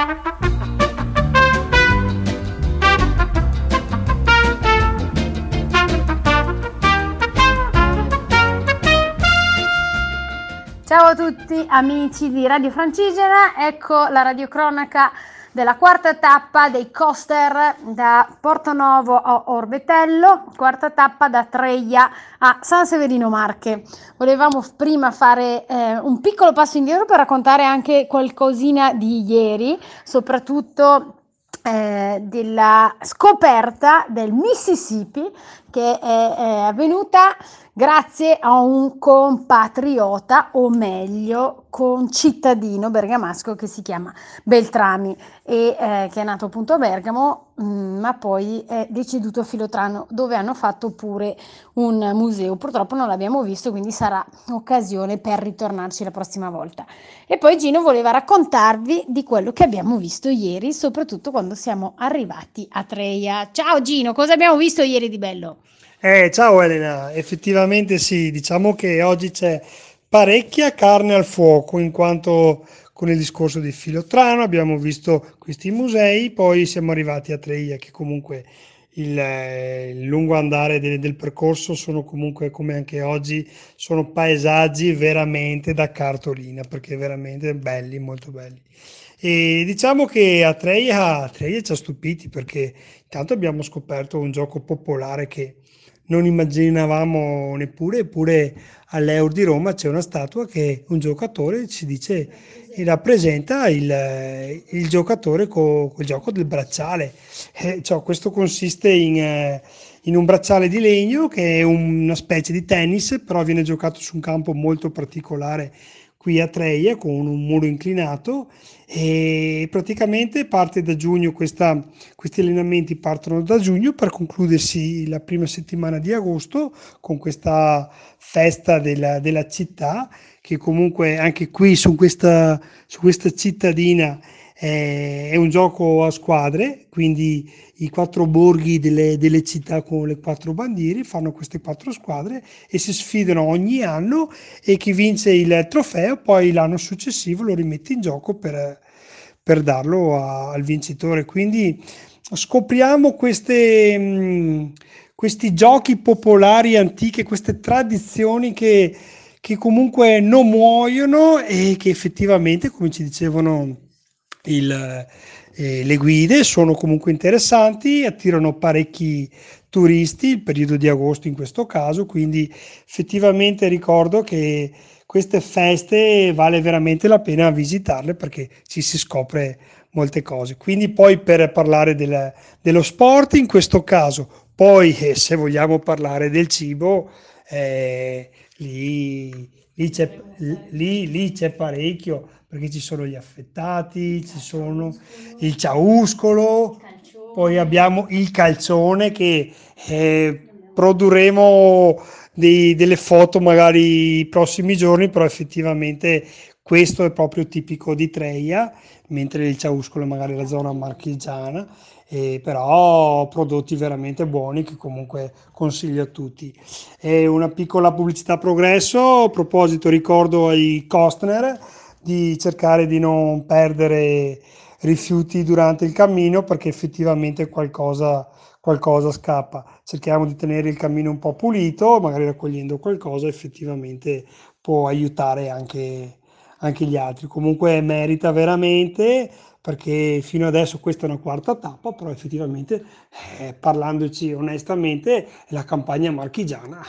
Ciao a tutti amici di Radio Francigena, ecco la radiocronaca della quarta tappa dei coaster da Portonovo a Orbetello, quarta tappa da Treia a San Severino Marche. Volevamo prima fare eh, un piccolo passo indietro per raccontare anche qualcosina di ieri, soprattutto eh, della scoperta del Mississippi che è, è avvenuta grazie a un compatriota, o meglio, concittadino bergamasco che si chiama Beltrami e eh, che è nato appunto a Bergamo, mh, mm, ma poi è deceduto a Filotrano, dove hanno fatto pure un museo. Purtroppo non l'abbiamo visto, quindi sarà occasione per ritornarci la prossima volta. E poi Gino voleva raccontarvi di quello che abbiamo visto ieri, soprattutto quando siamo arrivati a Treia. Ciao Gino, cosa abbiamo visto ieri di bello? Eh, ciao Elena, effettivamente sì, diciamo che oggi c'è parecchia carne al fuoco in quanto con il discorso di Filotrano abbiamo visto questi musei, poi siamo arrivati a Treia che comunque il, il lungo andare del, del, percorso sono comunque come anche oggi sono paesaggi veramente da cartolina perché veramente belli, molto belli. E diciamo che a Treia, a Treia ci ha stupiti perché intanto abbiamo scoperto un gioco popolare che non immaginavamo neppure, eppure all'Eur di Roma c'è una statua che un giocatore ci dice e rappresenta il, il giocatore con il gioco del bracciale. Eh, cioè, questo consiste in, eh, in, un bracciale di legno che è una specie di tennis, però viene giocato su un campo molto particolare qui a Treia con un muro inclinato e praticamente parte da giugno, questa, questi allenamenti partono da giugno per concludersi la prima settimana di agosto con questa festa della, della città che comunque anche qui su questa, su questa cittadina è un gioco a squadre, quindi i quattro borghi delle, delle, città con le quattro bandiere fanno queste quattro squadre e si sfidano ogni anno e chi vince il trofeo poi l'anno successivo lo rimette in gioco per, per darlo a, al vincitore. Quindi scopriamo queste, mh, questi giochi popolari antiche, queste tradizioni che, che comunque non muoiono e che effettivamente, come ci dicevano il, eh, le guide sono comunque interessanti, attirano parecchi turisti, il periodo di agosto in questo caso, quindi effettivamente ricordo che queste feste vale veramente la pena visitarle perché ci si scopre molte cose. Quindi poi per parlare del, dello sport in questo caso, poi eh, se vogliamo parlare del cibo, eh, lì, lì, c'è, lì, lì c'è parecchio perché ci sono gli affettati, ci sono il ciauscolo, poi abbiamo il calcione che eh, produrremo dei, delle foto magari i prossimi giorni, però effettivamente questo è proprio tipico di Treia, mentre il ciauscolo è magari la zona marchigiana, eh, però prodotti veramente buoni che comunque consiglio a tutti. E una piccola pubblicità a progresso, a proposito ricordo ai Costner, di cercare di non perdere rifiuti durante il cammino perché effettivamente qualcosa, qualcosa scappa. Cerchiamo di tenere il cammino un po' pulito, magari raccogliendo qualcosa effettivamente può aiutare anche, anche gli altri. Comunque merita veramente perché fino adesso questa è una quarta tappa, però effettivamente eh, parlandoci onestamente la campagna marchigiana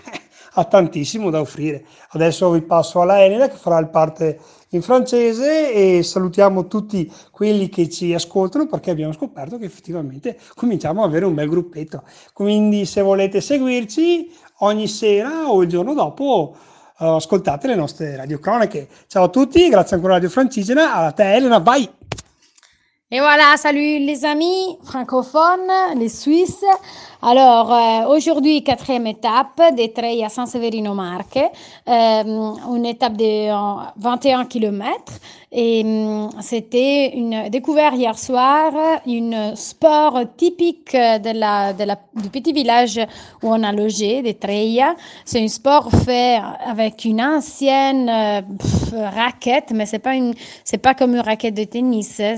ha tantissimo da offrire. Adesso vi passo alla Elena che farà il parte in francese e salutiamo tutti quelli che ci ascoltano perché abbiamo scoperto che effettivamente cominciamo ad avere un bel gruppetto. Quindi se volete seguirci ogni sera o il giorno dopo uh, ascoltate le nostre radiocronache. Ciao a tutti, grazie ancora a Radio Francigena, a te Elena, vai! Et voilà, salut les amis francophones, les Suisses. Alors, euh, aujourd'hui, quatrième étape des Treilles à San Severino Marche, euh, une étape de 21 km. Et c'était une découverte hier soir, un sport typique du petit village où on a logé, des. C'est un sport fait avec une ancienne euh, raquette, mais c'est pas une, pas comme une raquette de tennis. Hein.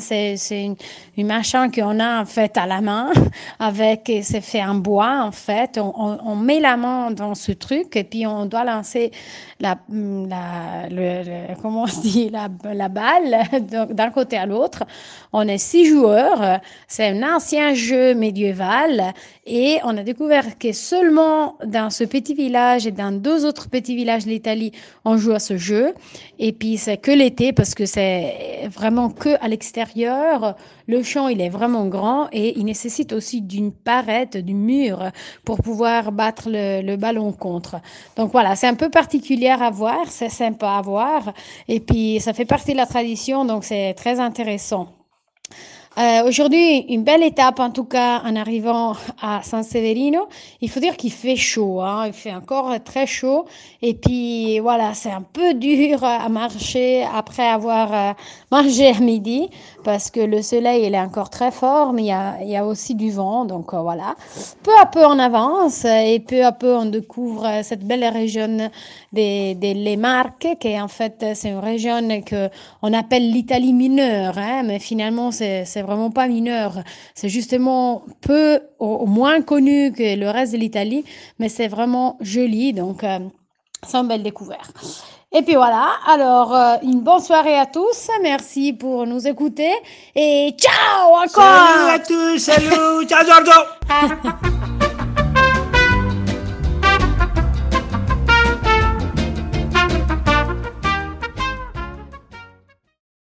Une, une machin qu'on a fait à la main, avec, c'est fait en bois en fait. On, met la main dans ce truc et puis on doit lancer la, la le, comment on dit, la, la balle d'un côté à l'autre. On est six joueurs. C'est un ancien jeu médiéval et on a découvert que seulement dans ce petit village et dans deux autres petits villages d'Italie, on joue à ce jeu. Et puis c'est que l'été parce que c'est vraiment que à l'extérieur. Le champ, il est vraiment grand et il nécessite aussi d'une parette, du mur pour pouvoir battre le, le ballon contre. Donc voilà, c'est un peu particulier à voir, c'est sympa à voir. Et puis ça fait partie de la tradition, donc c'est très intéressant. Euh, Aujourd'hui, une belle étape en tout cas en arrivant à San Severino. Il faut dire qu'il fait chaud, hein. il fait encore très chaud. Et puis voilà, c'est un peu dur à marcher après avoir euh, mangé à midi parce que le soleil il est encore très fort, mais il y a, il y a aussi du vent. Donc euh, voilà, peu à peu on avance et peu à peu on découvre cette belle région des, des Les Marques, qui en fait c'est une région que on appelle l'Italie mineure, hein, mais finalement c'est vraiment pas mineur. C'est justement peu, au, moins connu que le reste de l'Italie, mais c'est vraiment joli. Donc, euh, c'est une belle découverte. Et puis voilà, alors euh, une bonne soirée à tous, merci pour nous écouter et ciao encore Salut à tous, salut, ciao Giorgio